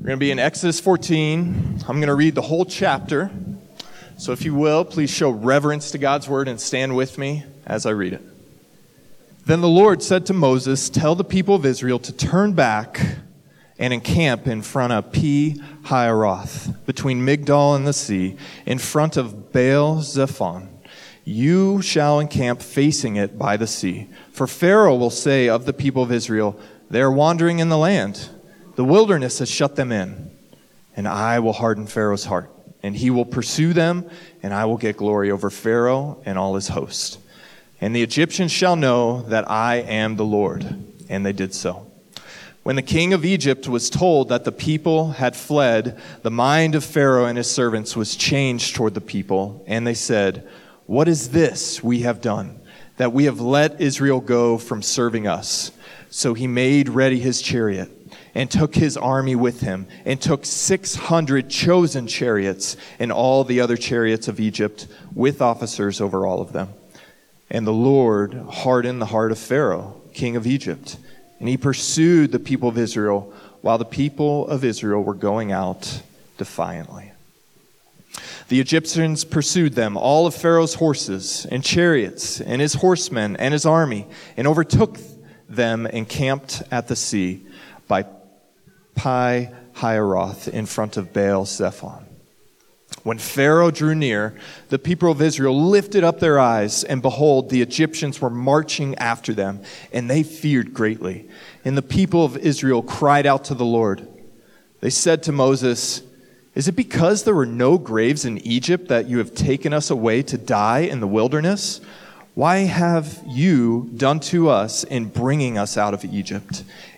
We're going to be in Exodus 14. I'm going to read the whole chapter. So if you will, please show reverence to God's word and stand with me as I read it. Then the Lord said to Moses, Tell the people of Israel to turn back and encamp in front of Pi Hahiroth, between Migdol and the sea, in front of Baal Zephon. You shall encamp facing it by the sea. For Pharaoh will say of the people of Israel, They are wandering in the land. The wilderness has shut them in. And I will harden Pharaoh's heart, and he will pursue them, and I will get glory over Pharaoh and all his host. And the Egyptians shall know that I am the Lord. And they did so. When the king of Egypt was told that the people had fled, the mind of Pharaoh and his servants was changed toward the people, and they said, What is this we have done, that we have let Israel go from serving us? So he made ready his chariot and took his army with him, and took 600 chosen chariots and all the other chariots of Egypt, with officers over all of them. And the Lord hardened the heart of Pharaoh, king of Egypt, and he pursued the people of Israel while the people of Israel were going out defiantly. The Egyptians pursued them, all of Pharaoh's horses and chariots, and his horsemen and his army, and overtook them and camped at the sea by Pi Hahiroth in front of Baal Zephon. When Pharaoh drew near, the people of Israel lifted up their eyes, and behold, the Egyptians were marching after them, and they feared greatly. And the people of Israel cried out to the Lord. They said to Moses, Is it because there were no graves in Egypt that you have taken us away to die in the wilderness? Why have you done to us in bringing us out of Egypt?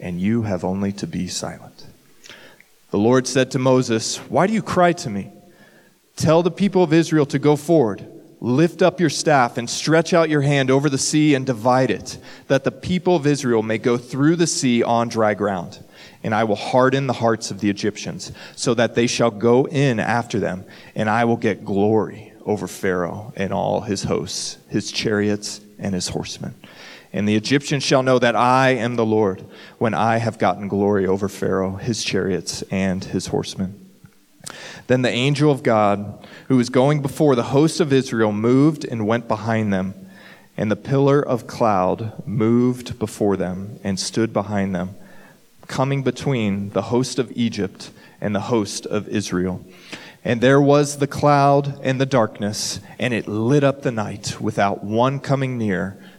and you have only to be silent. The Lord said to Moses, Why do you cry to me? Tell the people of Israel to go forward. Lift up your staff and stretch out your hand over the sea and divide it, that the people of Israel may go through the sea on dry ground. And I will harden the hearts of the Egyptians, so that they shall go in after them, and I will get glory over Pharaoh and all his hosts, his chariots, and his horsemen. And the Egyptians shall know that I am the Lord, when I have gotten glory over Pharaoh, his chariots, and his horsemen. Then the angel of God, who was going before the host of Israel, moved and went behind them. And the pillar of cloud moved before them and stood behind them, coming between the host of Egypt and the host of Israel. And there was the cloud and the darkness, and it lit up the night without one coming near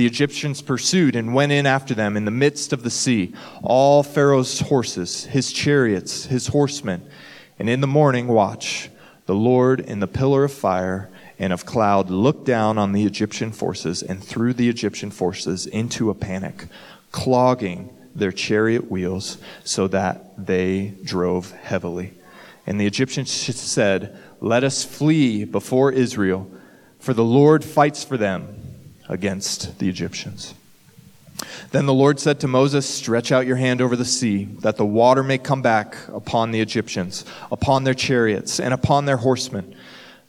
The Egyptians pursued and went in after them in the midst of the sea, all Pharaoh's horses, his chariots, his horsemen. And in the morning watch, the Lord in the pillar of fire and of cloud looked down on the Egyptian forces and threw the Egyptian forces into a panic, clogging their chariot wheels so that they drove heavily. And the Egyptians said, Let us flee before Israel, for the Lord fights for them against the Egyptians. Then the Lord said to Moses, Stretch out your hand over the sea, that the water may come back upon the Egyptians, upon their chariots, and upon their horsemen.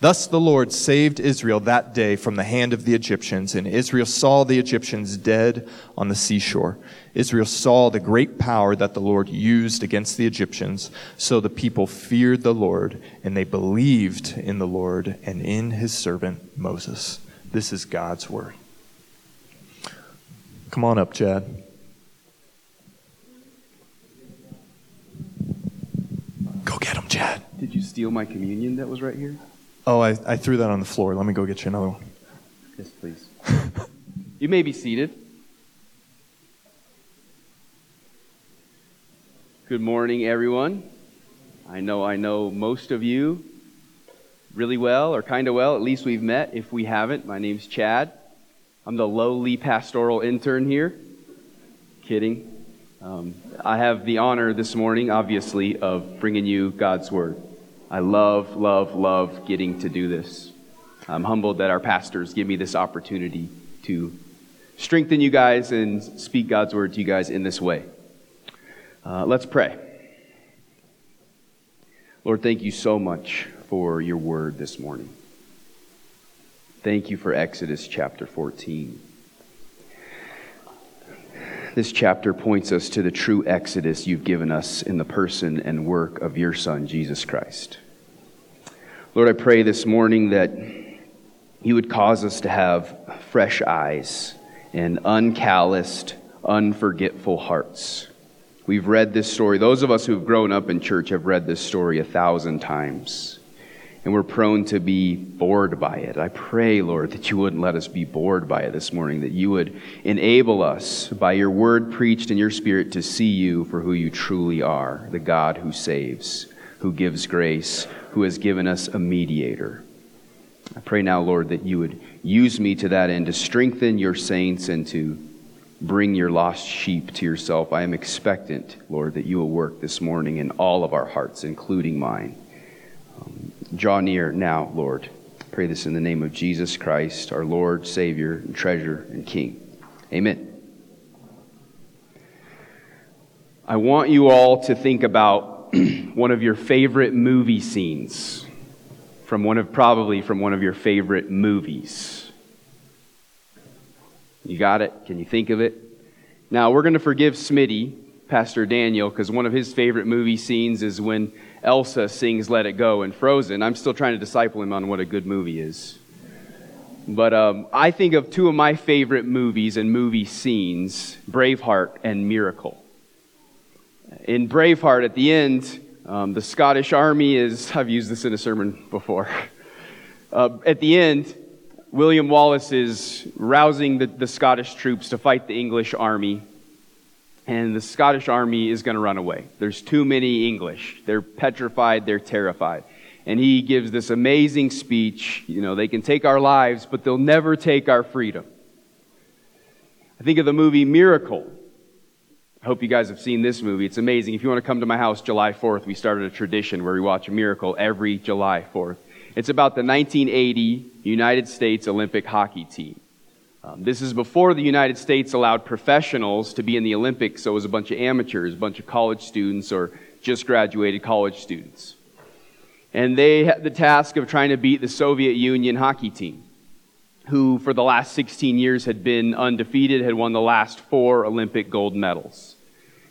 Thus the Lord saved Israel that day from the hand of the Egyptians, and Israel saw the Egyptians dead on the seashore. Israel saw the great power that the Lord used against the Egyptians. So the people feared the Lord, and they believed in the Lord and in his servant Moses. This is God's word. Come on up, Chad. Go get him, Chad. Did you steal my communion that was right here? Oh, I, I threw that on the floor. Let me go get you another one. Yes, please. you may be seated. Good morning, everyone. I know I know most of you really well, or kind of well. At least we've met. If we haven't, my name's Chad. I'm the lowly pastoral intern here. Kidding. Um, I have the honor this morning, obviously, of bringing you God's Word. I love, love, love getting to do this. I'm humbled that our pastors give me this opportunity to strengthen you guys and speak God's word to you guys in this way. Uh, let's pray. Lord, thank you so much for your word this morning. Thank you for Exodus chapter 14. This chapter points us to the true exodus you've given us in the person and work of your Son, Jesus Christ. Lord, I pray this morning that you would cause us to have fresh eyes and uncalloused, unforgetful hearts. We've read this story. Those of us who've grown up in church have read this story a thousand times and we're prone to be bored by it. I pray, Lord, that you wouldn't let us be bored by it this morning, that you would enable us by your word preached in your spirit to see you for who you truly are the God who saves, who gives grace, who has given us a mediator. I pray now, Lord, that you would use me to that end to strengthen your saints and to bring your lost sheep to yourself. I am expectant, Lord, that you will work this morning in all of our hearts, including mine. Um, draw near now, Lord. Pray this in the name of Jesus Christ, our Lord, Savior, and treasure, and King. Amen. I want you all to think about one of your favorite movie scenes from one of probably from one of your favorite movies. You got it? Can you think of it? Now, we're going to forgive Smitty, Pastor Daniel, because one of his favorite movie scenes is when Elsa sings Let It Go in Frozen. I'm still trying to disciple him on what a good movie is. But um, I think of two of my favorite movies and movie scenes Braveheart and Miracle. In Braveheart, at the end, um, the Scottish army is, I've used this in a sermon before. Uh, at the end, William Wallace is rousing the, the Scottish troops to fight the English army and the Scottish army is going to run away. There's too many English. They're petrified, they're terrified. And he gives this amazing speech. You know, they can take our lives, but they'll never take our freedom. I think of the movie Miracle. I hope you guys have seen this movie. It's amazing. If you want to come to my house July 4th, we started a tradition where we watch a miracle every July 4th. It's about the 1980 United States Olympic hockey team. Um, this is before the United States allowed professionals to be in the Olympics, so it was a bunch of amateurs, a bunch of college students, or just graduated college students. And they had the task of trying to beat the Soviet Union hockey team, who for the last 16 years had been undefeated, had won the last four Olympic gold medals.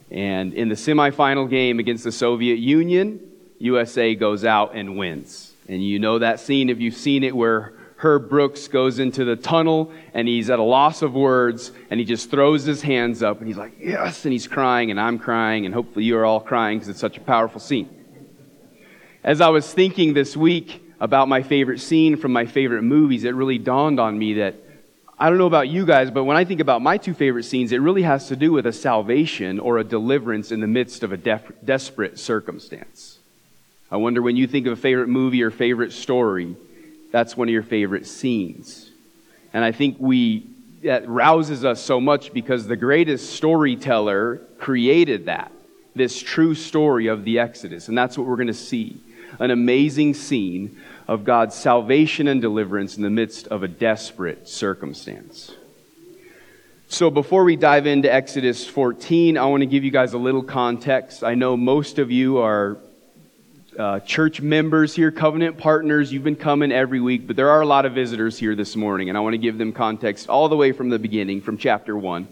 And in the semifinal game against the Soviet Union, USA goes out and wins. And you know that scene if you've seen it where Herb Brooks goes into the tunnel and he's at a loss of words and he just throws his hands up and he's like, Yes! And he's crying and I'm crying and hopefully you are all crying because it's such a powerful scene. As I was thinking this week about my favorite scene from my favorite movies, it really dawned on me that I don't know about you guys, but when I think about my two favorite scenes, it really has to do with a salvation or a deliverance in the midst of a def- desperate circumstance. I wonder when you think of a favorite movie or favorite story, that's one of your favorite scenes. And I think we, that rouses us so much because the greatest storyteller created that, this true story of the Exodus. And that's what we're going to see an amazing scene of God's salvation and deliverance in the midst of a desperate circumstance. So, before we dive into Exodus 14, I want to give you guys a little context. I know most of you are uh, church members here, covenant partners. You've been coming every week, but there are a lot of visitors here this morning, and I want to give them context all the way from the beginning, from chapter 1.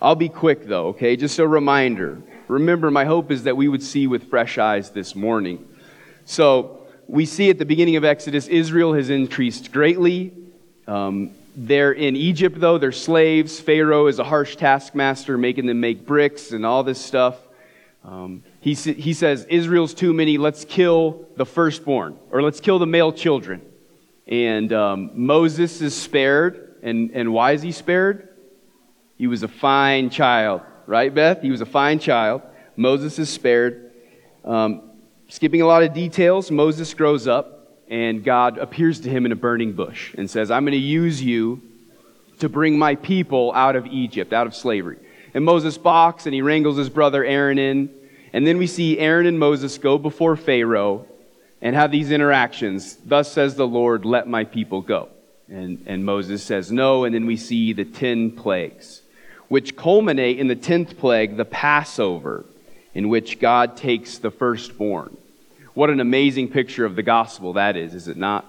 I'll be quick, though, okay? Just a reminder. Remember, my hope is that we would see with fresh eyes this morning. So, we see at the beginning of Exodus, Israel has increased greatly. Um, they're in Egypt, though. They're slaves. Pharaoh is a harsh taskmaster, making them make bricks and all this stuff. Um, he, he says, Israel's too many. Let's kill the firstborn, or let's kill the male children. And um, Moses is spared. And, and why is he spared? He was a fine child, right, Beth? He was a fine child. Moses is spared. Um, skipping a lot of details, Moses grows up and God appears to him in a burning bush and says, I'm going to use you to bring my people out of Egypt, out of slavery. And Moses balks and he wrangles his brother Aaron in. And then we see Aaron and Moses go before Pharaoh and have these interactions. Thus says the Lord, let my people go. And, and Moses says no. And then we see the ten plagues, which culminate in the tenth plague, the Passover, in which God takes the firstborn what an amazing picture of the gospel that is, is it not?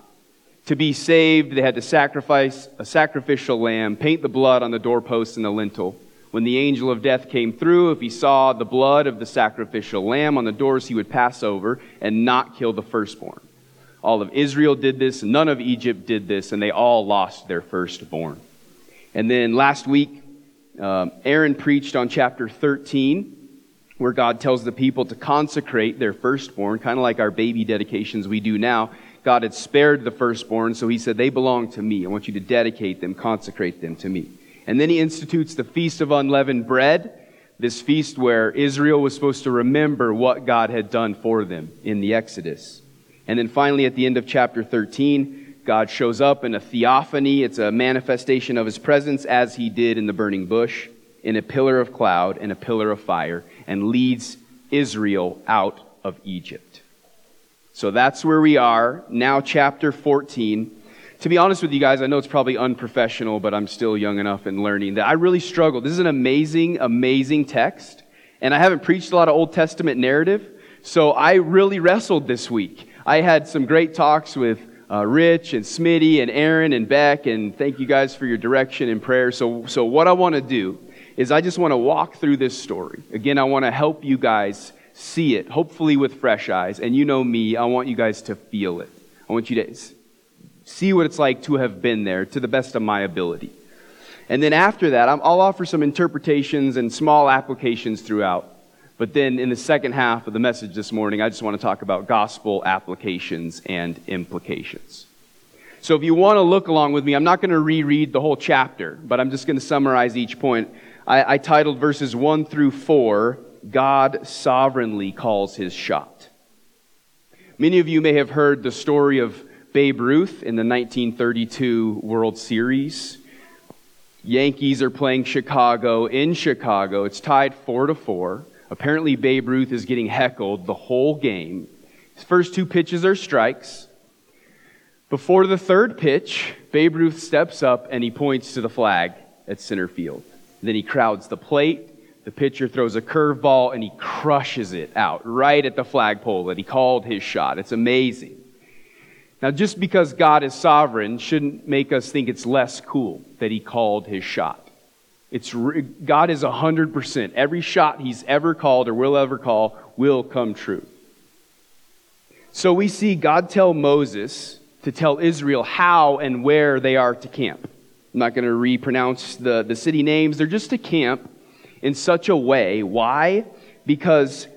To be saved, they had to sacrifice a sacrificial lamb, paint the blood on the doorpost and the lintel. When the angel of death came through, if he saw the blood of the sacrificial lamb on the doors, he would pass over and not kill the firstborn. All of Israel did this, none of Egypt did this, and they all lost their firstborn. And then last week, um, Aaron preached on chapter 13 where God tells the people to consecrate their firstborn, kind of like our baby dedications we do now. God had spared the firstborn, so he said, They belong to me. I want you to dedicate them, consecrate them to me. And then he institutes the Feast of Unleavened Bread, this feast where Israel was supposed to remember what God had done for them in the Exodus. And then finally, at the end of chapter 13, God shows up in a theophany. It's a manifestation of his presence as he did in the burning bush, in a pillar of cloud and a pillar of fire and leads Israel out of Egypt. So that's where we are. Now, chapter 14. To be honest with you guys, I know it's probably unprofessional, but I'm still young enough and learning that I really struggle. This is an amazing, amazing text. And I haven't preached a lot of Old Testament narrative. So I really wrestled this week. I had some great talks with uh, Rich and Smitty and Aaron and Beck, and thank you guys for your direction and prayer. So, so what I want to do is I just want to walk through this story. Again, I want to help you guys see it, hopefully with fresh eyes. And you know me, I want you guys to feel it. I want you to see what it's like to have been there to the best of my ability. And then after that, I'll offer some interpretations and small applications throughout. But then in the second half of the message this morning, I just want to talk about gospel applications and implications. So if you want to look along with me, I'm not going to reread the whole chapter, but I'm just going to summarize each point. I, I titled verses 1 through 4, God Sovereignly Calls His Shot. Many of you may have heard the story of Babe Ruth in the 1932 World Series. Yankees are playing Chicago in Chicago. It's tied 4 to 4. Apparently, Babe Ruth is getting heckled the whole game. His first two pitches are strikes. Before the third pitch, Babe Ruth steps up and he points to the flag at center field. Then he crowds the plate. The pitcher throws a curveball and he crushes it out right at the flagpole that he called his shot. It's amazing. Now, just because God is sovereign shouldn't make us think it's less cool that he called his shot. It's, God is 100%. Every shot he's ever called or will ever call will come true. So we see God tell Moses to tell Israel how and where they are to camp. I'm not going to repronounce the, the city names. They're just to camp in such a way. Why? Because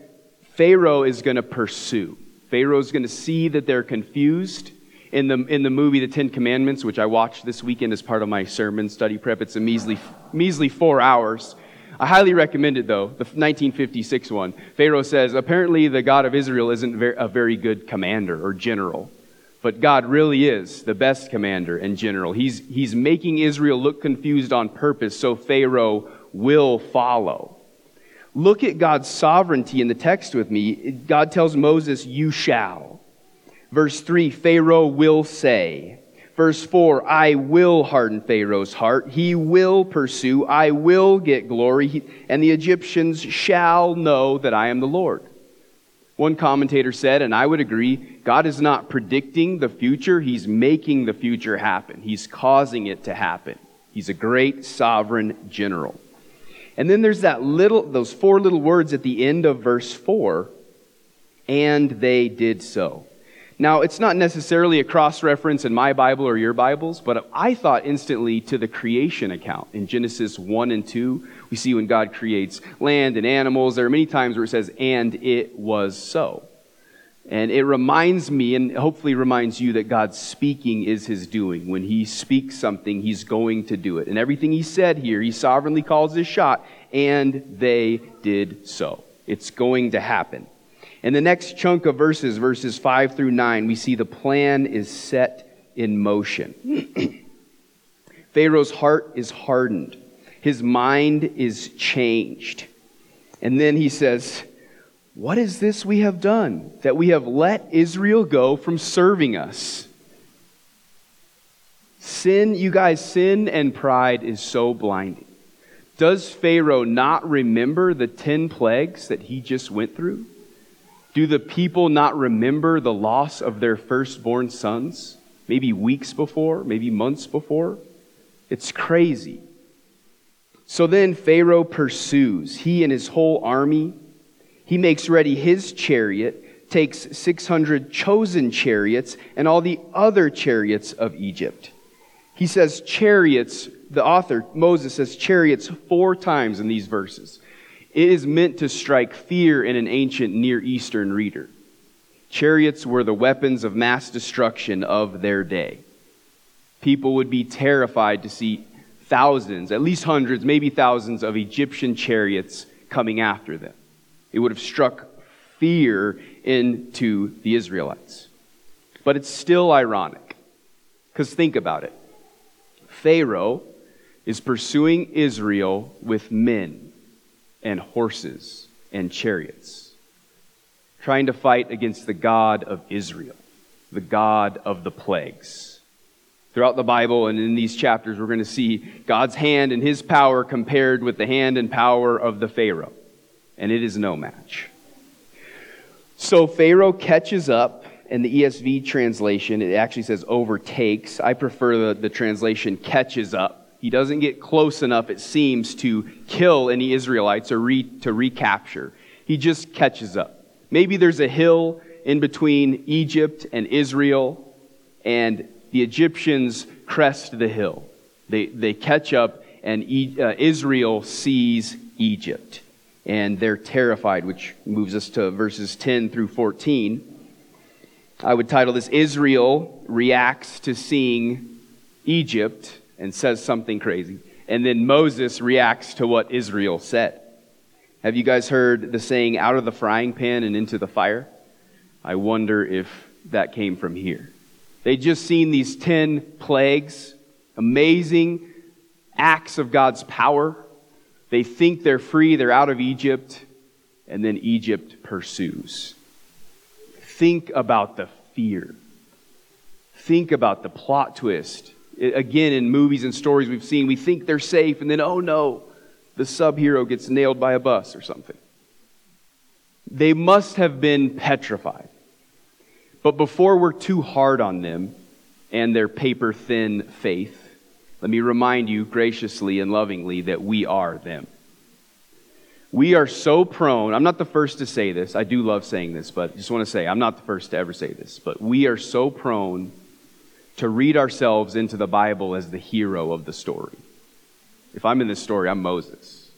Pharaoh is going to pursue. Pharaoh is going to see that they're confused. In the, in the movie The Ten Commandments, which I watched this weekend as part of my sermon study prep, it's a measly, measly four hours. I highly recommend it, though, the 1956 one. Pharaoh says, apparently the God of Israel isn't a very good commander or general. But God really is the best commander and general. He's, he's making Israel look confused on purpose so Pharaoh will follow. Look at God's sovereignty in the text with me. God tells Moses, You shall. Verse 3, Pharaoh will say. Verse 4, I will harden Pharaoh's heart. He will pursue. I will get glory. and the Egyptians shall know that I am the Lord. One commentator said, and I would agree, God is not predicting the future, He's making the future happen. He's causing it to happen. He's a great sovereign general. And then there's that little, those four little words at the end of verse 4 and they did so. Now, it's not necessarily a cross reference in my Bible or your Bibles, but I thought instantly to the creation account. In Genesis 1 and 2, we see when God creates land and animals, there are many times where it says, and it was so. And it reminds me, and hopefully reminds you, that God's speaking is his doing. When he speaks something, he's going to do it. And everything he said here, he sovereignly calls his shot, and they did so. It's going to happen. In the next chunk of verses, verses 5 through 9, we see the plan is set in motion. Pharaoh's heart is hardened, his mind is changed. And then he says, What is this we have done, that we have let Israel go from serving us? Sin, you guys, sin and pride is so blinding. Does Pharaoh not remember the 10 plagues that he just went through? Do the people not remember the loss of their firstborn sons? Maybe weeks before, maybe months before? It's crazy. So then Pharaoh pursues. He and his whole army. He makes ready his chariot, takes 600 chosen chariots, and all the other chariots of Egypt. He says chariots, the author, Moses says chariots four times in these verses. It is meant to strike fear in an ancient Near Eastern reader. Chariots were the weapons of mass destruction of their day. People would be terrified to see thousands, at least hundreds, maybe thousands of Egyptian chariots coming after them. It would have struck fear into the Israelites. But it's still ironic. Because think about it Pharaoh is pursuing Israel with men and horses and chariots, trying to fight against the God of Israel, the God of the plagues. Throughout the Bible and in these chapters, we're going to see God's hand and his power compared with the hand and power of the Pharaoh. And it is no match. So Pharaoh catches up, and the ESV translation, it actually says overtakes. I prefer the, the translation catches up he doesn't get close enough, it seems, to kill any Israelites or re, to recapture. He just catches up. Maybe there's a hill in between Egypt and Israel, and the Egyptians crest the hill. They, they catch up, and e, uh, Israel sees Egypt. And they're terrified, which moves us to verses 10 through 14. I would title this Israel Reacts to Seeing Egypt and says something crazy. And then Moses reacts to what Israel said. Have you guys heard the saying, out of the frying pan and into the fire? I wonder if that came from here. They just seen these 10 plagues, amazing acts of God's power. They think they're free, they're out of Egypt, and then Egypt pursues. Think about the fear. Think about the plot twist again in movies and stories we've seen, we think they're safe, and then, oh no, the sub hero gets nailed by a bus or something. They must have been petrified. But before we're too hard on them and their paper thin faith, let me remind you graciously and lovingly that we are them. We are so prone, I'm not the first to say this, I do love saying this, but just want to say, I'm not the first to ever say this, but we are so prone to read ourselves into the Bible as the hero of the story. If I'm in this story, I'm Moses.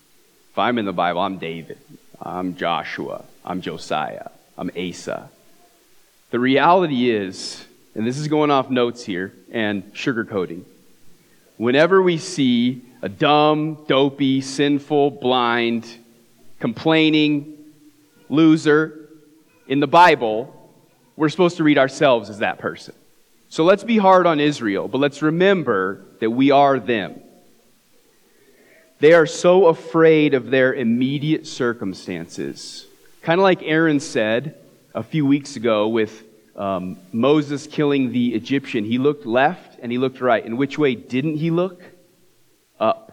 If I'm in the Bible, I'm David. I'm Joshua. I'm Josiah. I'm Asa. The reality is, and this is going off notes here and sugarcoating, whenever we see a dumb, dopey, sinful, blind, complaining loser in the Bible, we're supposed to read ourselves as that person. So let's be hard on Israel, but let's remember that we are them. They are so afraid of their immediate circumstances. Kind of like Aaron said a few weeks ago with um, Moses killing the Egyptian. He looked left and he looked right. And which way didn't he look? Up.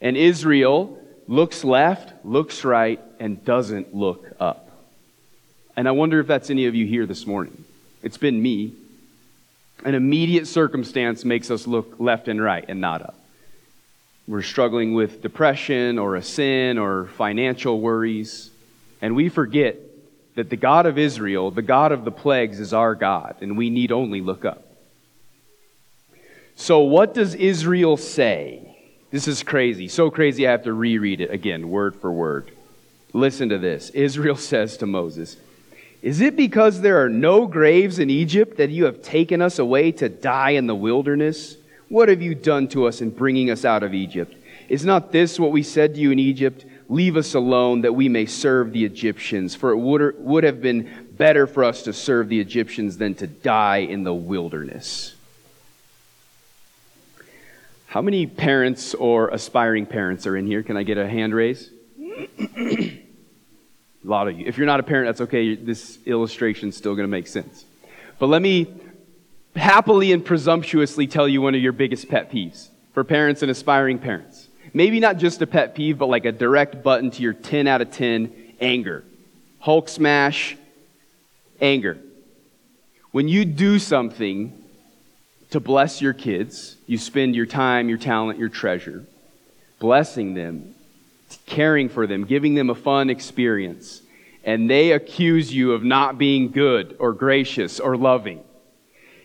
And Israel looks left, looks right, and doesn't look up. And I wonder if that's any of you here this morning. It's been me. An immediate circumstance makes us look left and right and not up. We're struggling with depression or a sin or financial worries, and we forget that the God of Israel, the God of the plagues, is our God, and we need only look up. So, what does Israel say? This is crazy. So crazy, I have to reread it again, word for word. Listen to this. Israel says to Moses, Is it because there are no graves in Egypt that you have taken us away to die in the wilderness? What have you done to us in bringing us out of Egypt? Is not this what we said to you in Egypt? Leave us alone that we may serve the Egyptians, for it would, would have been better for us to serve the Egyptians than to die in the wilderness. How many parents or aspiring parents are in here? Can I get a hand raise? a lot of you. If you're not a parent, that's okay. This illustration's still going to make sense. But let me happily and presumptuously tell you one of your biggest pet peeves for parents and aspiring parents. Maybe not just a pet peeve, but like a direct button to your 10 out of 10 anger. Hulk smash, anger. When you do something to bless your kids, you spend your time, your talent, your treasure, blessing them, caring for them, giving them a fun experience, and they accuse you of not being good or gracious or loving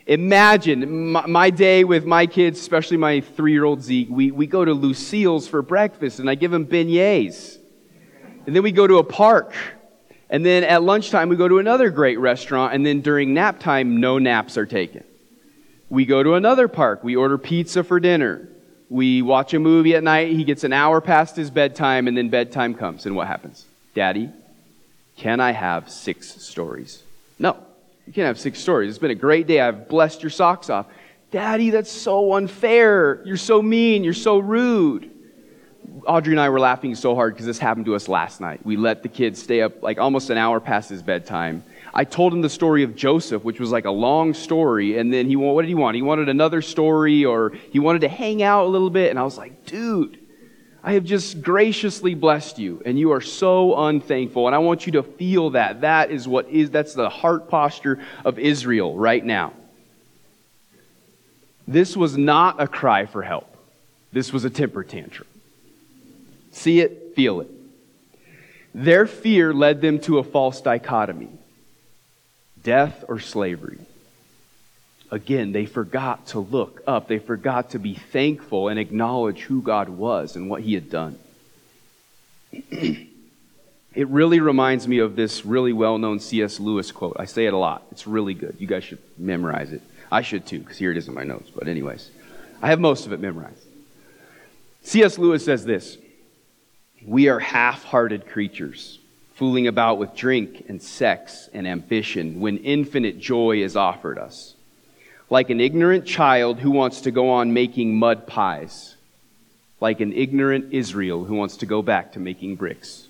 Imagine my, day with my kids, especially my three year old Zeke. We, we go to Lucille's for breakfast and I give him beignets. And then we go to a park. And then at lunchtime, we go to another great restaurant. And then during nap time, no naps are taken. We go to another park. We order pizza for dinner. We watch a movie at night. He gets an hour past his bedtime, and then bedtime comes. And what happens? Daddy, can I have six stories? No. You can't have six stories. It's been a great day. I've blessed your socks off. Daddy, that's so unfair. You're so mean. You're so rude. Audrey and I were laughing so hard because this happened to us last night. We let the kid stay up like almost an hour past his bedtime. I told him the story of Joseph, which was like a long story, and then he what did he want? He wanted another story, or he wanted to hang out a little bit, and I was like, dude, I have just graciously blessed you, and you are so unthankful. And I want you to feel that. That is what is, that's the heart posture of Israel right now. This was not a cry for help, this was a temper tantrum. See it, feel it. Their fear led them to a false dichotomy death or slavery. Again, they forgot to look up. They forgot to be thankful and acknowledge who God was and what He had done. it really reminds me of this really well known C.S. Lewis quote. I say it a lot. It's really good. You guys should memorize it. I should too, because here it is in my notes. But, anyways, I have most of it memorized. C.S. Lewis says this We are half hearted creatures, fooling about with drink and sex and ambition when infinite joy is offered us like an ignorant child who wants to go on making mud pies, like an ignorant Israel who wants to go back to making bricks.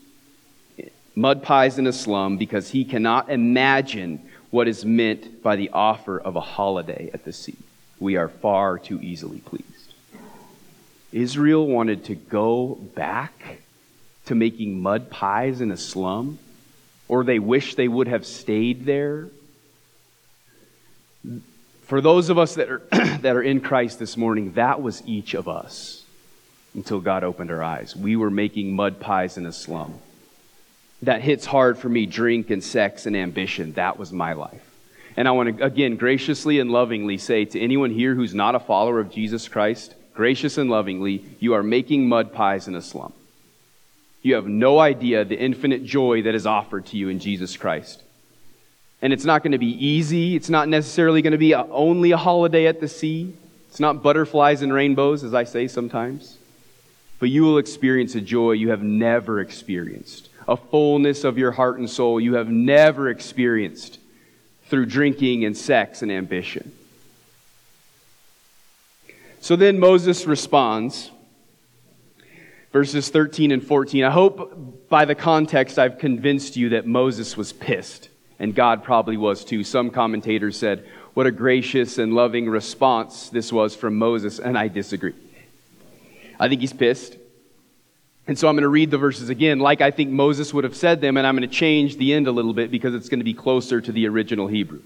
Mud pies in a slum because he cannot imagine what is meant by the offer of a holiday at the sea. We are far too easily pleased. Israel wanted to go back to making mud pies in a slum, or they wish they would have stayed there for those of us that are, that are in Christ this morning, that was each of us until God opened our eyes. We were making mud pies in a slum. That hits hard for me drink and sex and ambition. That was my life. And I want to, again, graciously and lovingly say to anyone here who's not a follower of Jesus Christ, gracious and lovingly, you are making mud pies in a slum. You have no idea the infinite joy that is offered to you in Jesus Christ. And it's not going to be easy. It's not necessarily going to be a, only a holiday at the sea. It's not butterflies and rainbows, as I say sometimes. But you will experience a joy you have never experienced, a fullness of your heart and soul you have never experienced through drinking and sex and ambition. So then Moses responds, verses 13 and 14. I hope by the context I've convinced you that Moses was pissed and God probably was too. Some commentators said, What a gracious and loving response this was from Moses, and I disagree. I think he's pissed. And so I'm going to read the verses again, like I think Moses would have said them, and I'm going to change the end a little bit because it's going to be closer to the original Hebrew.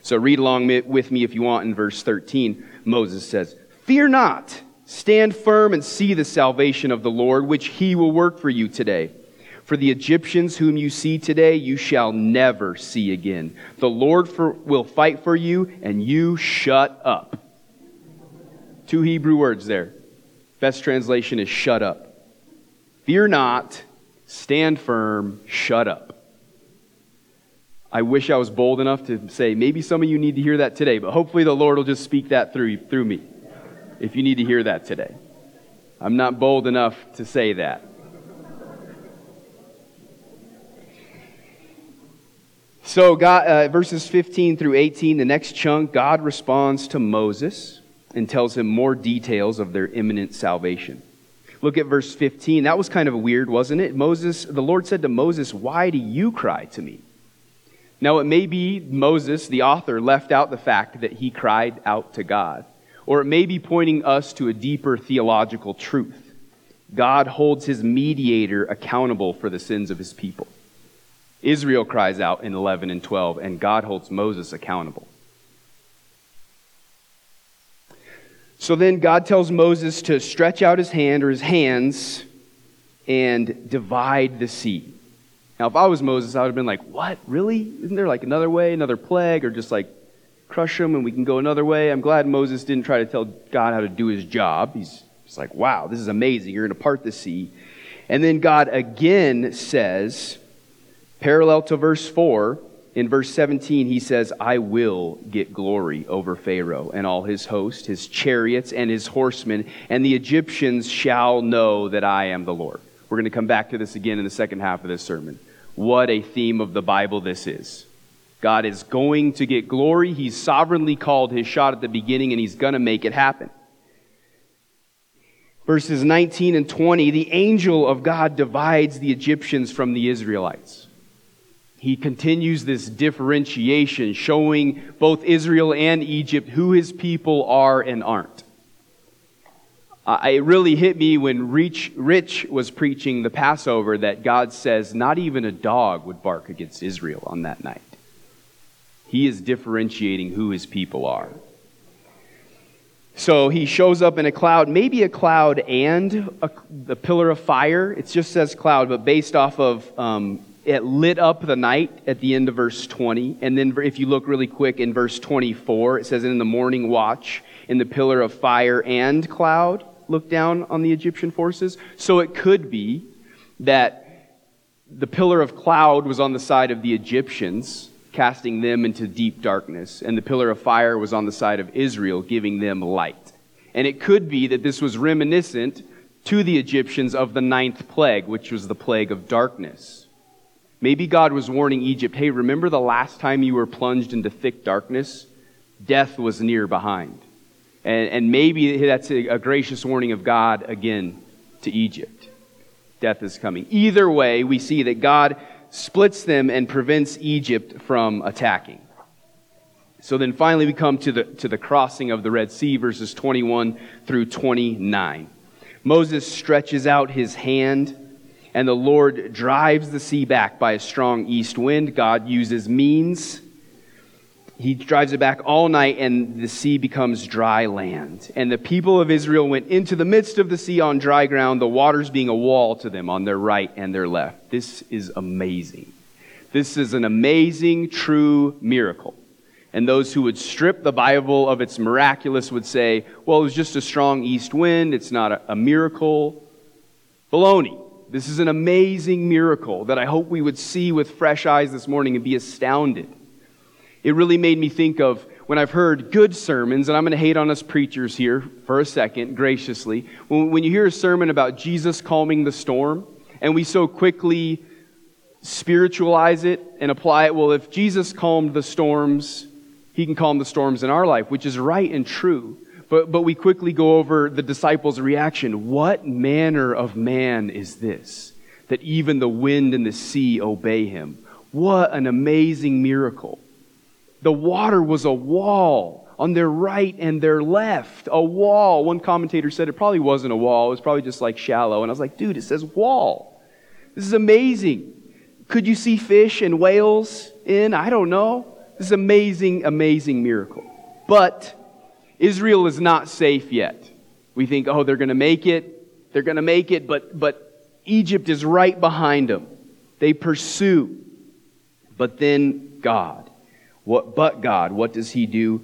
So read along with me if you want in verse 13. Moses says, Fear not, stand firm and see the salvation of the Lord, which he will work for you today. For the Egyptians whom you see today, you shall never see again. The Lord for, will fight for you, and you shut up. Two Hebrew words there. Best translation is shut up. Fear not, stand firm, shut up. I wish I was bold enough to say, maybe some of you need to hear that today, but hopefully the Lord will just speak that through, through me if you need to hear that today. I'm not bold enough to say that. So, God, uh, verses 15 through 18, the next chunk, God responds to Moses and tells him more details of their imminent salvation. Look at verse 15. That was kind of weird, wasn't it? Moses, the Lord said to Moses, Why do you cry to me? Now, it may be Moses, the author, left out the fact that he cried out to God, or it may be pointing us to a deeper theological truth. God holds his mediator accountable for the sins of his people. Israel cries out in 11 and 12, and God holds Moses accountable. So then God tells Moses to stretch out his hand or his hands and divide the sea. Now, if I was Moses, I would have been like, What? Really? Isn't there like another way, another plague, or just like crush them and we can go another way? I'm glad Moses didn't try to tell God how to do his job. He's just like, Wow, this is amazing. You're going to part the sea. And then God again says, parallel to verse 4, in verse 17, he says, I will get glory over Pharaoh and all his host, his chariots, and his horsemen, and the Egyptians shall know that I am the Lord. We're going to come back to this again in the second half of this sermon. What a theme of the Bible this is. God is going to get glory. He's sovereignly called his shot at the beginning, and he's going to make it happen. Verses 19 and 20 the angel of God divides the Egyptians from the Israelites. He continues this differentiation, showing both Israel and Egypt who his people are and aren't. Uh, it really hit me when Rich, Rich was preaching the Passover that God says not even a dog would bark against Israel on that night. He is differentiating who his people are. So he shows up in a cloud, maybe a cloud and a, the pillar of fire. It just says cloud, but based off of um, it lit up the night at the end of verse 20. And then if you look really quick in verse 24, it says, In the morning watch, in the pillar of fire and cloud look down on the Egyptian forces. So it could be that the pillar of cloud was on the side of the Egyptians, casting them into deep darkness, and the pillar of fire was on the side of Israel, giving them light. And it could be that this was reminiscent to the Egyptians of the ninth plague, which was the plague of darkness. Maybe God was warning Egypt, hey, remember the last time you were plunged into thick darkness? Death was near behind. And, and maybe that's a, a gracious warning of God again to Egypt. Death is coming. Either way, we see that God splits them and prevents Egypt from attacking. So then finally we come to the, to the crossing of the Red Sea, verses 21 through 29. Moses stretches out his hand, and the Lord drives the sea back by a strong east wind. God uses means he drives it back all night, and the sea becomes dry land. And the people of Israel went into the midst of the sea on dry ground, the waters being a wall to them on their right and their left. This is amazing. This is an amazing, true miracle. And those who would strip the Bible of its miraculous would say, well, it was just a strong east wind. It's not a, a miracle. Baloney. This is an amazing miracle that I hope we would see with fresh eyes this morning and be astounded. It really made me think of when I've heard good sermons, and I'm going to hate on us preachers here for a second, graciously. When, you hear a sermon about Jesus calming the storm, and we so quickly spiritualize it and apply it, well, if Jesus calmed the storms, he can calm the storms in our life, which is right and true. But, but we quickly go over the disciples' reaction. What manner of man is this, that even the wind and the sea obey him? What an amazing miracle. The water was a wall on their right and their left. A wall. One commentator said it probably wasn't a wall, it was probably just like shallow. And I was like, dude, it says wall. This is amazing. Could you see fish and whales in? I don't know. This is amazing, amazing miracle. But Israel is not safe yet. We think, oh, they're going to make it. They're going to make it, but, but Egypt is right behind them. They pursue. But then God. What, but God, what does He do?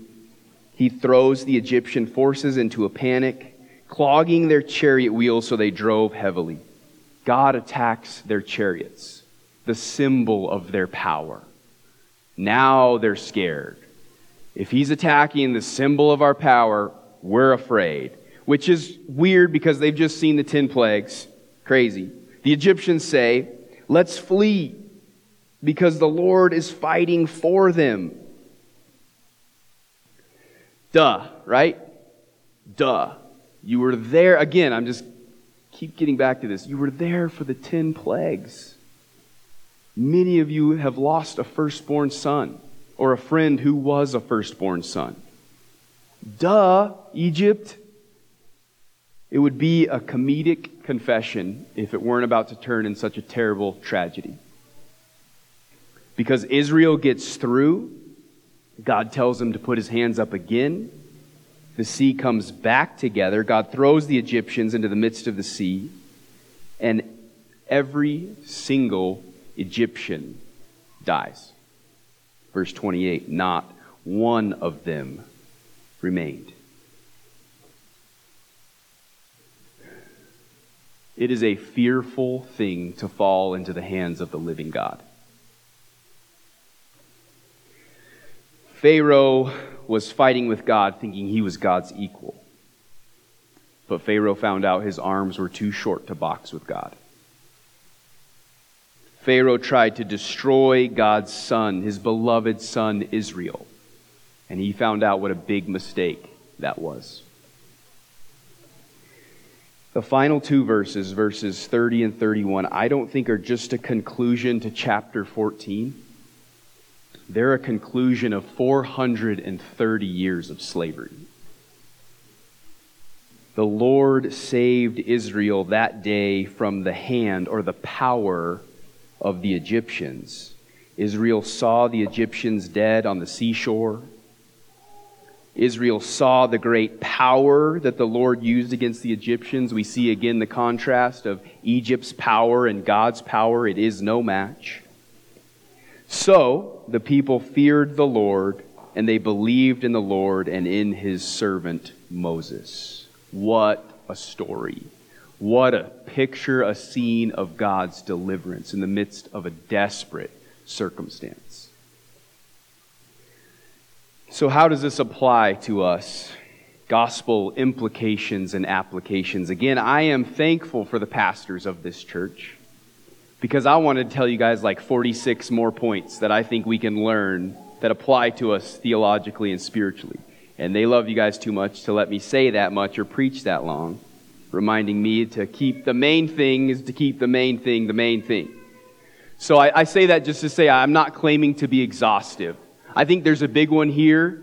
He throws the Egyptian forces into a panic, clogging their chariot wheels so they drove heavily. God attacks their chariots, the symbol of their power. Now they're scared. If he's attacking the symbol of our power, we're afraid. Which is weird because they've just seen the 10 plagues. Crazy. The Egyptians say, Let's flee because the Lord is fighting for them. Duh, right? Duh. You were there. Again, I'm just keep getting back to this. You were there for the 10 plagues. Many of you have lost a firstborn son or a friend who was a firstborn son. Duh, Egypt. It would be a comedic confession if it weren't about to turn in such a terrible tragedy. Because Israel gets through, God tells him to put his hands up again. The sea comes back together. God throws the Egyptians into the midst of the sea. And every single Egyptian dies. Verse 28 Not one of them remained. It is a fearful thing to fall into the hands of the living God. Pharaoh was fighting with God thinking he was God's equal. But Pharaoh found out his arms were too short to box with God. Pharaoh tried to destroy God's son, his beloved son Israel. And he found out what a big mistake that was. The final two verses, verses 30 and 31, I don't think are just a conclusion to chapter 14 they're a conclusion of 430 years of slavery. The Lord saved Israel that day from the hand or the power of the Egyptians. Israel saw the Egyptians dead on the seashore. Israel saw the great power that the Lord used against the Egyptians. We see again the contrast of Egypt's power and God's power. It is no match. So the people feared the Lord, and they believed in the Lord and in his servant Moses. What a story. What a picture, a scene of God's deliverance in the midst of a desperate circumstance. So, how does this apply to us? Gospel implications and applications. Again, I am thankful for the pastors of this church because I want to tell you guys like 46 more points that I think we can learn that apply to us theologically and spiritually. And they love you guys too much to let me say that much or preach that long, reminding me to keep the main thing is to keep the main thing the main thing. So I, I say that just to say I'm not claiming to be exhaustive. I think there's a big one here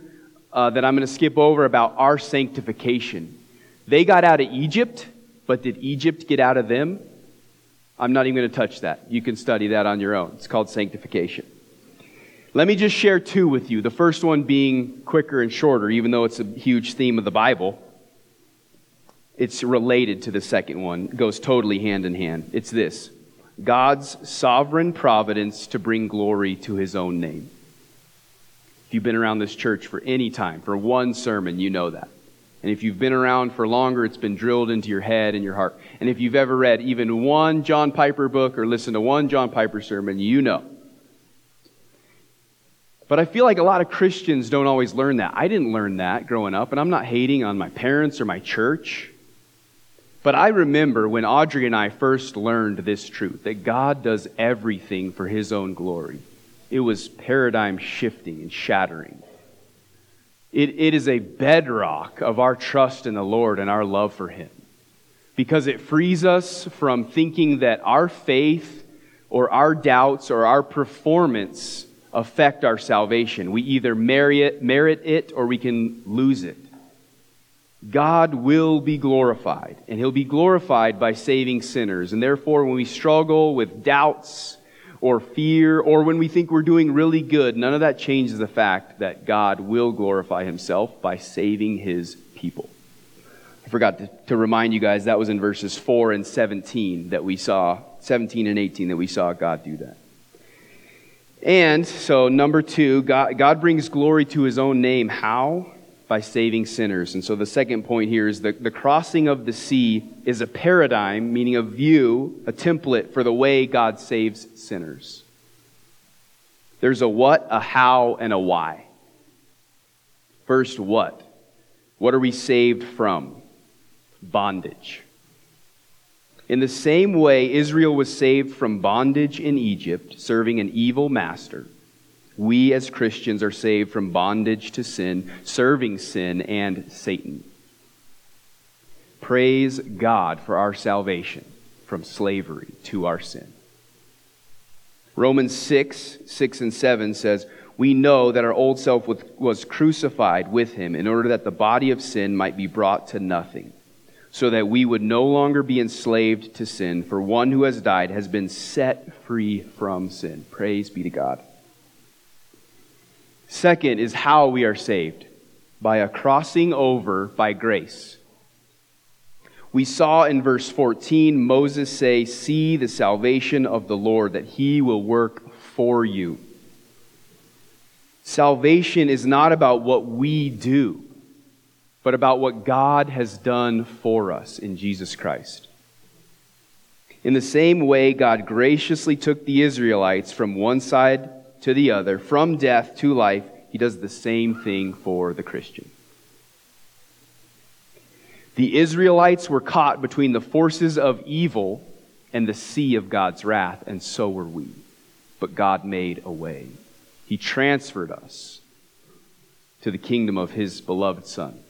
uh, that I'm going to skip over about our sanctification. They got out of Egypt, but did Egypt get out of them? I'm not even going to touch that. You can study that on your own. It's called sanctification. Let me just share two with you. The first one being quicker and shorter, even though it's a huge theme of the Bible. It's related to the second one, it goes totally hand in hand. It's this God's sovereign providence to bring glory to his own name. If you've been around this church for any time, for one sermon, you know that. And if you've been around for longer, it's been drilled into your head and your heart. And if you've ever read even one John Piper book or listened to one John Piper sermon, you know. But I feel like a lot of Christians don't always learn that. I didn't learn that growing up, and I'm not hating on my parents or my church. But I remember when Audrey and I first learned this truth that God does everything for His own glory. It was paradigm shifting and shattering. It, it is a bedrock of our trust in the Lord and our love for Him because it frees us from thinking that our faith or our doubts or our performance affect our salvation. We either merit, merit it or we can lose it. God will be glorified, and He'll be glorified by saving sinners. And therefore, when we struggle with doubts or fear, or when we think we're doing really good, none of that changes the fact that God will glorify Himself by saving His people. I forgot to, to remind you guys that was in verses 4 and 17 that we saw, 17 and 18 that we saw God do that. And so, number two, God, God brings glory to his own name. How? By saving sinners. And so, the second point here is that the crossing of the sea is a paradigm, meaning a view, a template for the way God saves sinners. There's a what, a how, and a why. First, what? What are we saved from? Bondage. In the same way Israel was saved from bondage in Egypt, serving an evil master, we as Christians are saved from bondage to sin, serving sin and Satan. Praise God for our salvation from slavery to our sin. Romans 6, 6 and 7 says, We know that our old self was crucified with him in order that the body of sin might be brought to nothing so that we would no longer be enslaved to sin, for one who has died has been set free from sin. Praise be to God. Second is how we are saved by a crossing over by grace. We saw in verse 14 Moses say, See the salvation of the Lord, that he will work for you. Salvation is not about what we do but about what God has done for us in Jesus Christ. In the same way, God graciously took the Israelites from one side to the other, from death to life, He does the same thing for the Christian. The Israelites were caught between the forces of evil and the sea of God's wrath, and so were we. But God made a way. He transferred us to the kingdom of His beloved Son.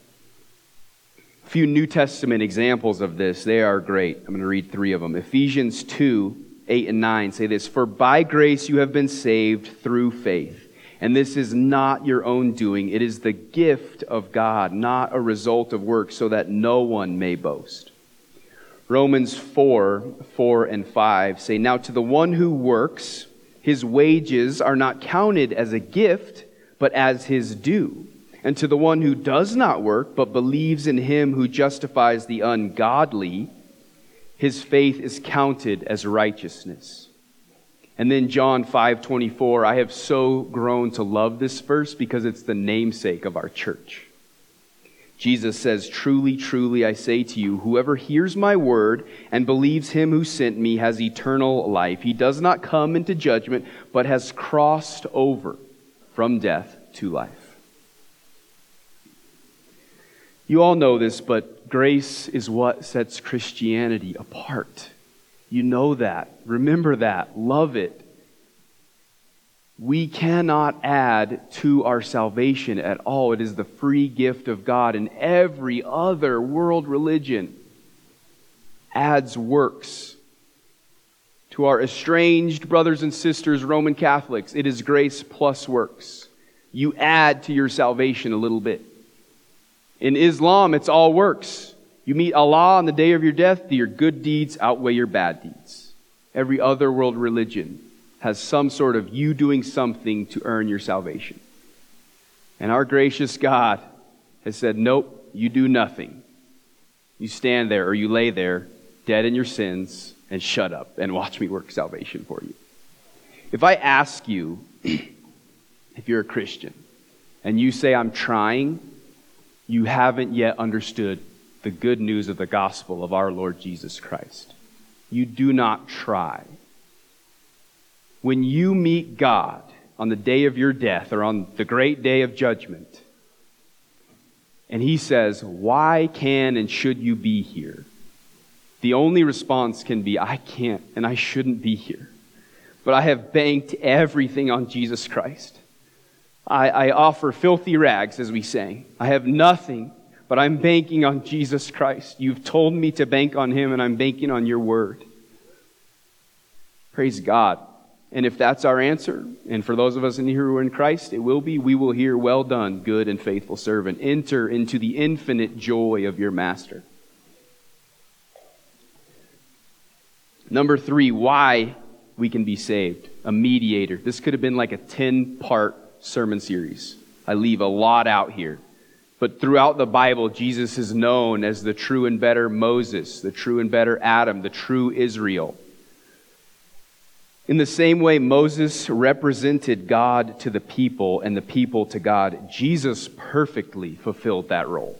Few New Testament examples of this. They are great. I'm going to read three of them. Ephesians 2 8 and 9 say this For by grace you have been saved through faith. And this is not your own doing, it is the gift of God, not a result of works, so that no one may boast. Romans 4 4 and 5 say, Now to the one who works, his wages are not counted as a gift, but as his due. And to the one who does not work, but believes in him who justifies the ungodly, his faith is counted as righteousness. And then John 5:24, I have so grown to love this verse because it's the namesake of our church. Jesus says, Truly, truly, I say to you, whoever hears my word and believes him who sent me has eternal life. He does not come into judgment, but has crossed over from death to life. You all know this, but grace is what sets Christianity apart. You know that. Remember that. Love it. We cannot add to our salvation at all. It is the free gift of God, and every other world religion adds works. To our estranged brothers and sisters, Roman Catholics, it is grace plus works. You add to your salvation a little bit. In Islam, it's all works. You meet Allah on the day of your death, do your good deeds outweigh your bad deeds. Every other world religion has some sort of you doing something to earn your salvation. And our gracious God has said, Nope, you do nothing. You stand there or you lay there, dead in your sins, and shut up and watch me work salvation for you. If I ask you, if you're a Christian, and you say, I'm trying, you haven't yet understood the good news of the gospel of our Lord Jesus Christ. You do not try. When you meet God on the day of your death or on the great day of judgment, and He says, Why can and should you be here? The only response can be, I can't and I shouldn't be here. But I have banked everything on Jesus Christ. I, I offer filthy rags, as we sang. I have nothing, but I'm banking on Jesus Christ. You've told me to bank on Him, and I'm banking on your word. Praise God. And if that's our answer, and for those of us in here who are in Christ, it will be, we will hear, Well done, good and faithful servant. Enter into the infinite joy of your master. Number three, why we can be saved. A mediator. This could have been like a 10 part sermon series. I leave a lot out here. But throughout the Bible, Jesus is known as the true and better Moses, the true and better Adam, the true Israel. In the same way Moses represented God to the people and the people to God, Jesus perfectly fulfilled that role.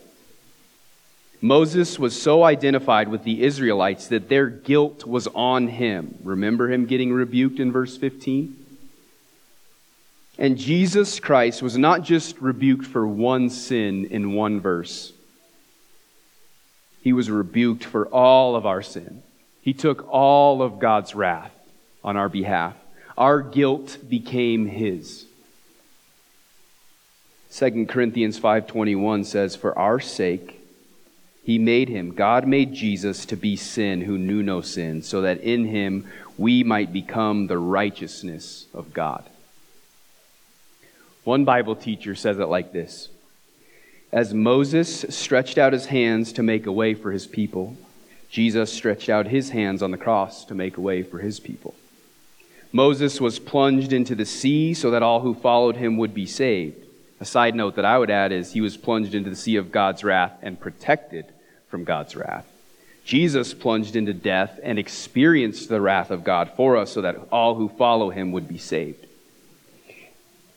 Moses was so identified with the Israelites that their guilt was on him. Remember him getting rebuked in verse 15? And Jesus Christ was not just rebuked for one sin in one verse, he was rebuked for all of our sin. He took all of God's wrath on our behalf. Our guilt became his. 2 Corinthians 5:21 says for our sake he made him God made Jesus to be sin who knew no sin so that in him we might become the righteousness of God. One Bible teacher says it like this As Moses stretched out his hands to make a way for his people, Jesus stretched out his hands on the cross to make a way for his people. Moses was plunged into the sea so that all who followed him would be saved. A side note that I would add is he was plunged into the sea of God's wrath and protected from God's wrath. Jesus plunged into death and experienced the wrath of God for us so that all who follow him would be saved.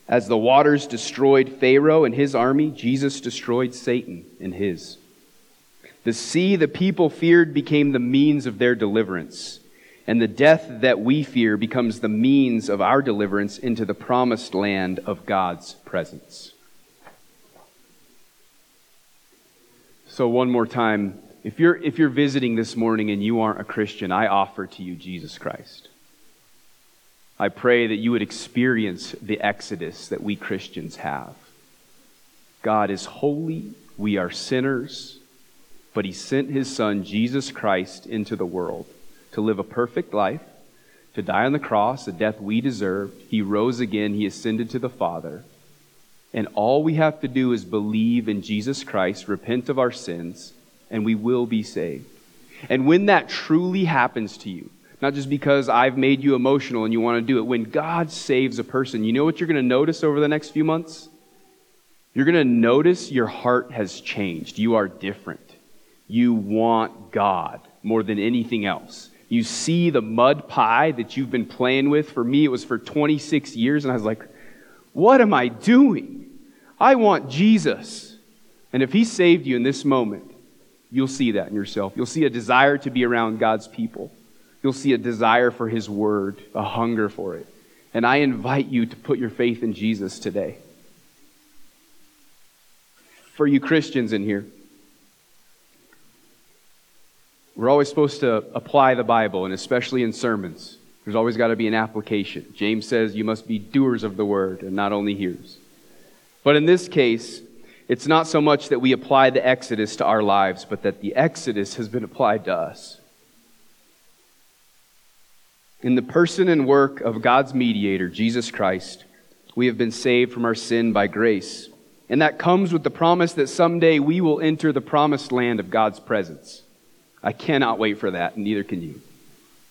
As the waters destroyed Pharaoh and his army, Jesus destroyed Satan and his. The sea the people feared became the means of their deliverance, and the death that we fear becomes the means of our deliverance into the promised land of God's presence. So, one more time, if you're, if you're visiting this morning and you aren't a Christian, I offer to you Jesus Christ. I pray that you would experience the exodus that we Christians have. God is holy, we are sinners, but He sent His Son, Jesus Christ, into the world to live a perfect life, to die on the cross, the death we deserved. He rose again, He ascended to the Father. And all we have to do is believe in Jesus Christ, repent of our sins, and we will be saved. And when that truly happens to you, not just because I've made you emotional and you want to do it. When God saves a person, you know what you're going to notice over the next few months? You're going to notice your heart has changed. You are different. You want God more than anything else. You see the mud pie that you've been playing with. For me, it was for 26 years, and I was like, what am I doing? I want Jesus. And if He saved you in this moment, you'll see that in yourself. You'll see a desire to be around God's people. You'll see a desire for His Word, a hunger for it. And I invite you to put your faith in Jesus today. For you Christians in here, we're always supposed to apply the Bible, and especially in sermons. There's always got to be an application. James says you must be doers of the word and not only hearers. But in this case, it's not so much that we apply the Exodus to our lives, but that the Exodus has been applied to us. In the person and work of God's mediator, Jesus Christ, we have been saved from our sin by grace. And that comes with the promise that someday we will enter the promised land of God's presence. I cannot wait for that, and neither can you.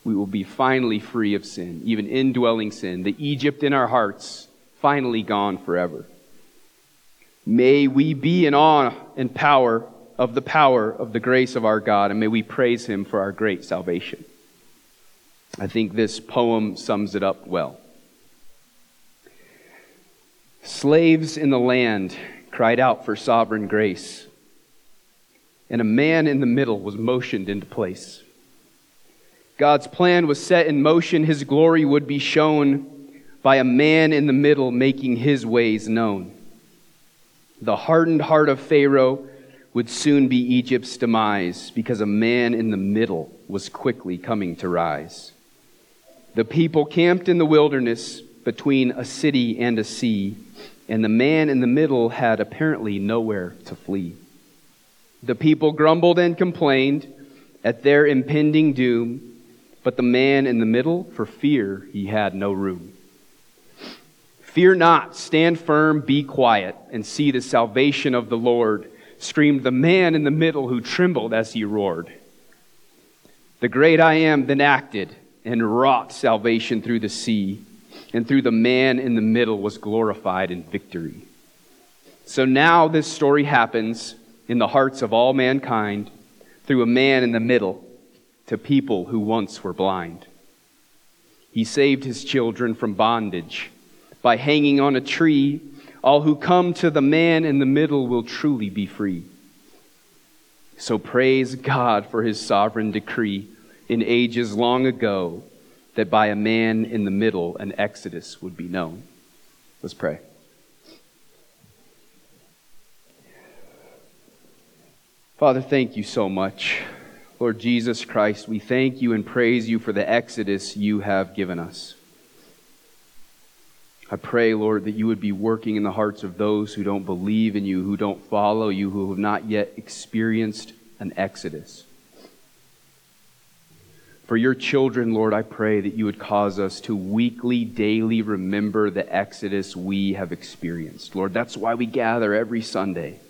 We will be finally free of sin, even indwelling sin, the Egypt in our hearts, finally gone forever. May we be in awe and power of the power of the grace of our God, and may we praise Him for our great salvation. I think this poem sums it up well. Slaves in the land cried out for sovereign grace, and a man in the middle was motioned into place. God's plan was set in motion. His glory would be shown by a man in the middle making his ways known. The hardened heart of Pharaoh would soon be Egypt's demise because a man in the middle was quickly coming to rise. The people camped in the wilderness between a city and a sea, and the man in the middle had apparently nowhere to flee. The people grumbled and complained at their impending doom, But the man in the middle, for fear, he had no room. Fear not, stand firm, be quiet, and see the salvation of the Lord, screamed the man in the middle who trembled as he roared. The great I am then acted and wrought salvation through the sea, and through the man in the middle was glorified in victory. So now this story happens in the hearts of all mankind through a man in the middle to people who once were blind. He saved his children from bondage by hanging on a tree. All who come to the man in the middle will truly be free. So praise God for his sovereign decree in ages long ago that by a man in the middle an exodus would be known. Let's pray. Father, thank you so much. Lord Jesus Christ, we thank you and praise you for the exodus you have given us. I pray, Lord, that you would be working in the hearts of those who don't believe in you, who don't follow you, who have not yet experienced an exodus. For your children, Lord, I pray that you would cause us to weekly, daily remember the exodus we have experienced. Lord, that's why we gather every Sunday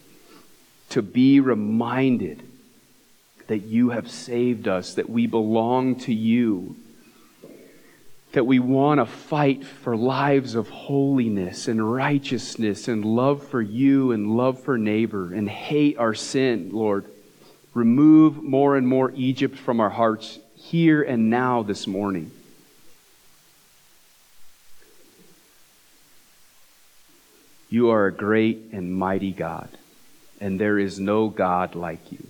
to be reminded that you have saved us, that we belong to you, that we want to fight for lives of holiness and righteousness and love for you and love for neighbor and hate our sin, Lord. Remove more and more Egypt from our hearts here and now this morning. You are a great and mighty God and there is no God like you.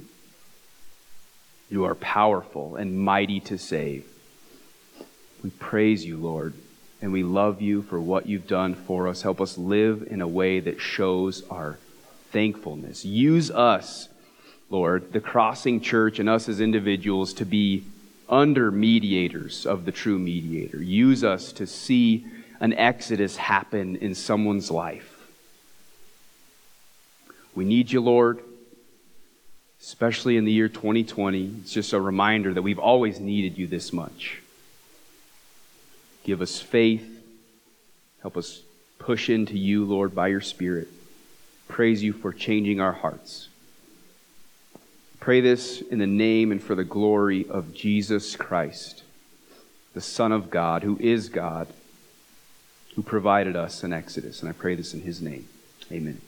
You are powerful and mighty to save. We praise you, Lord, and we love you for what you've done for us. Help us live in a way that shows our thankfulness. Use us, Lord, the crossing church and us as individuals to be under mediators of the true mediator. Use us to see an exodus happen in someone's life. We need you, Lord, especially in the year 2020. It's just a reminder that we've always needed you this much. Give us faith. Help us push into you, Lord, by your Spirit. Praise you for changing our hearts. Pray this in the name and for the glory of Jesus Christ, the Son of God, who is God, who provided us an exodus. And I pray this in his name. Amen.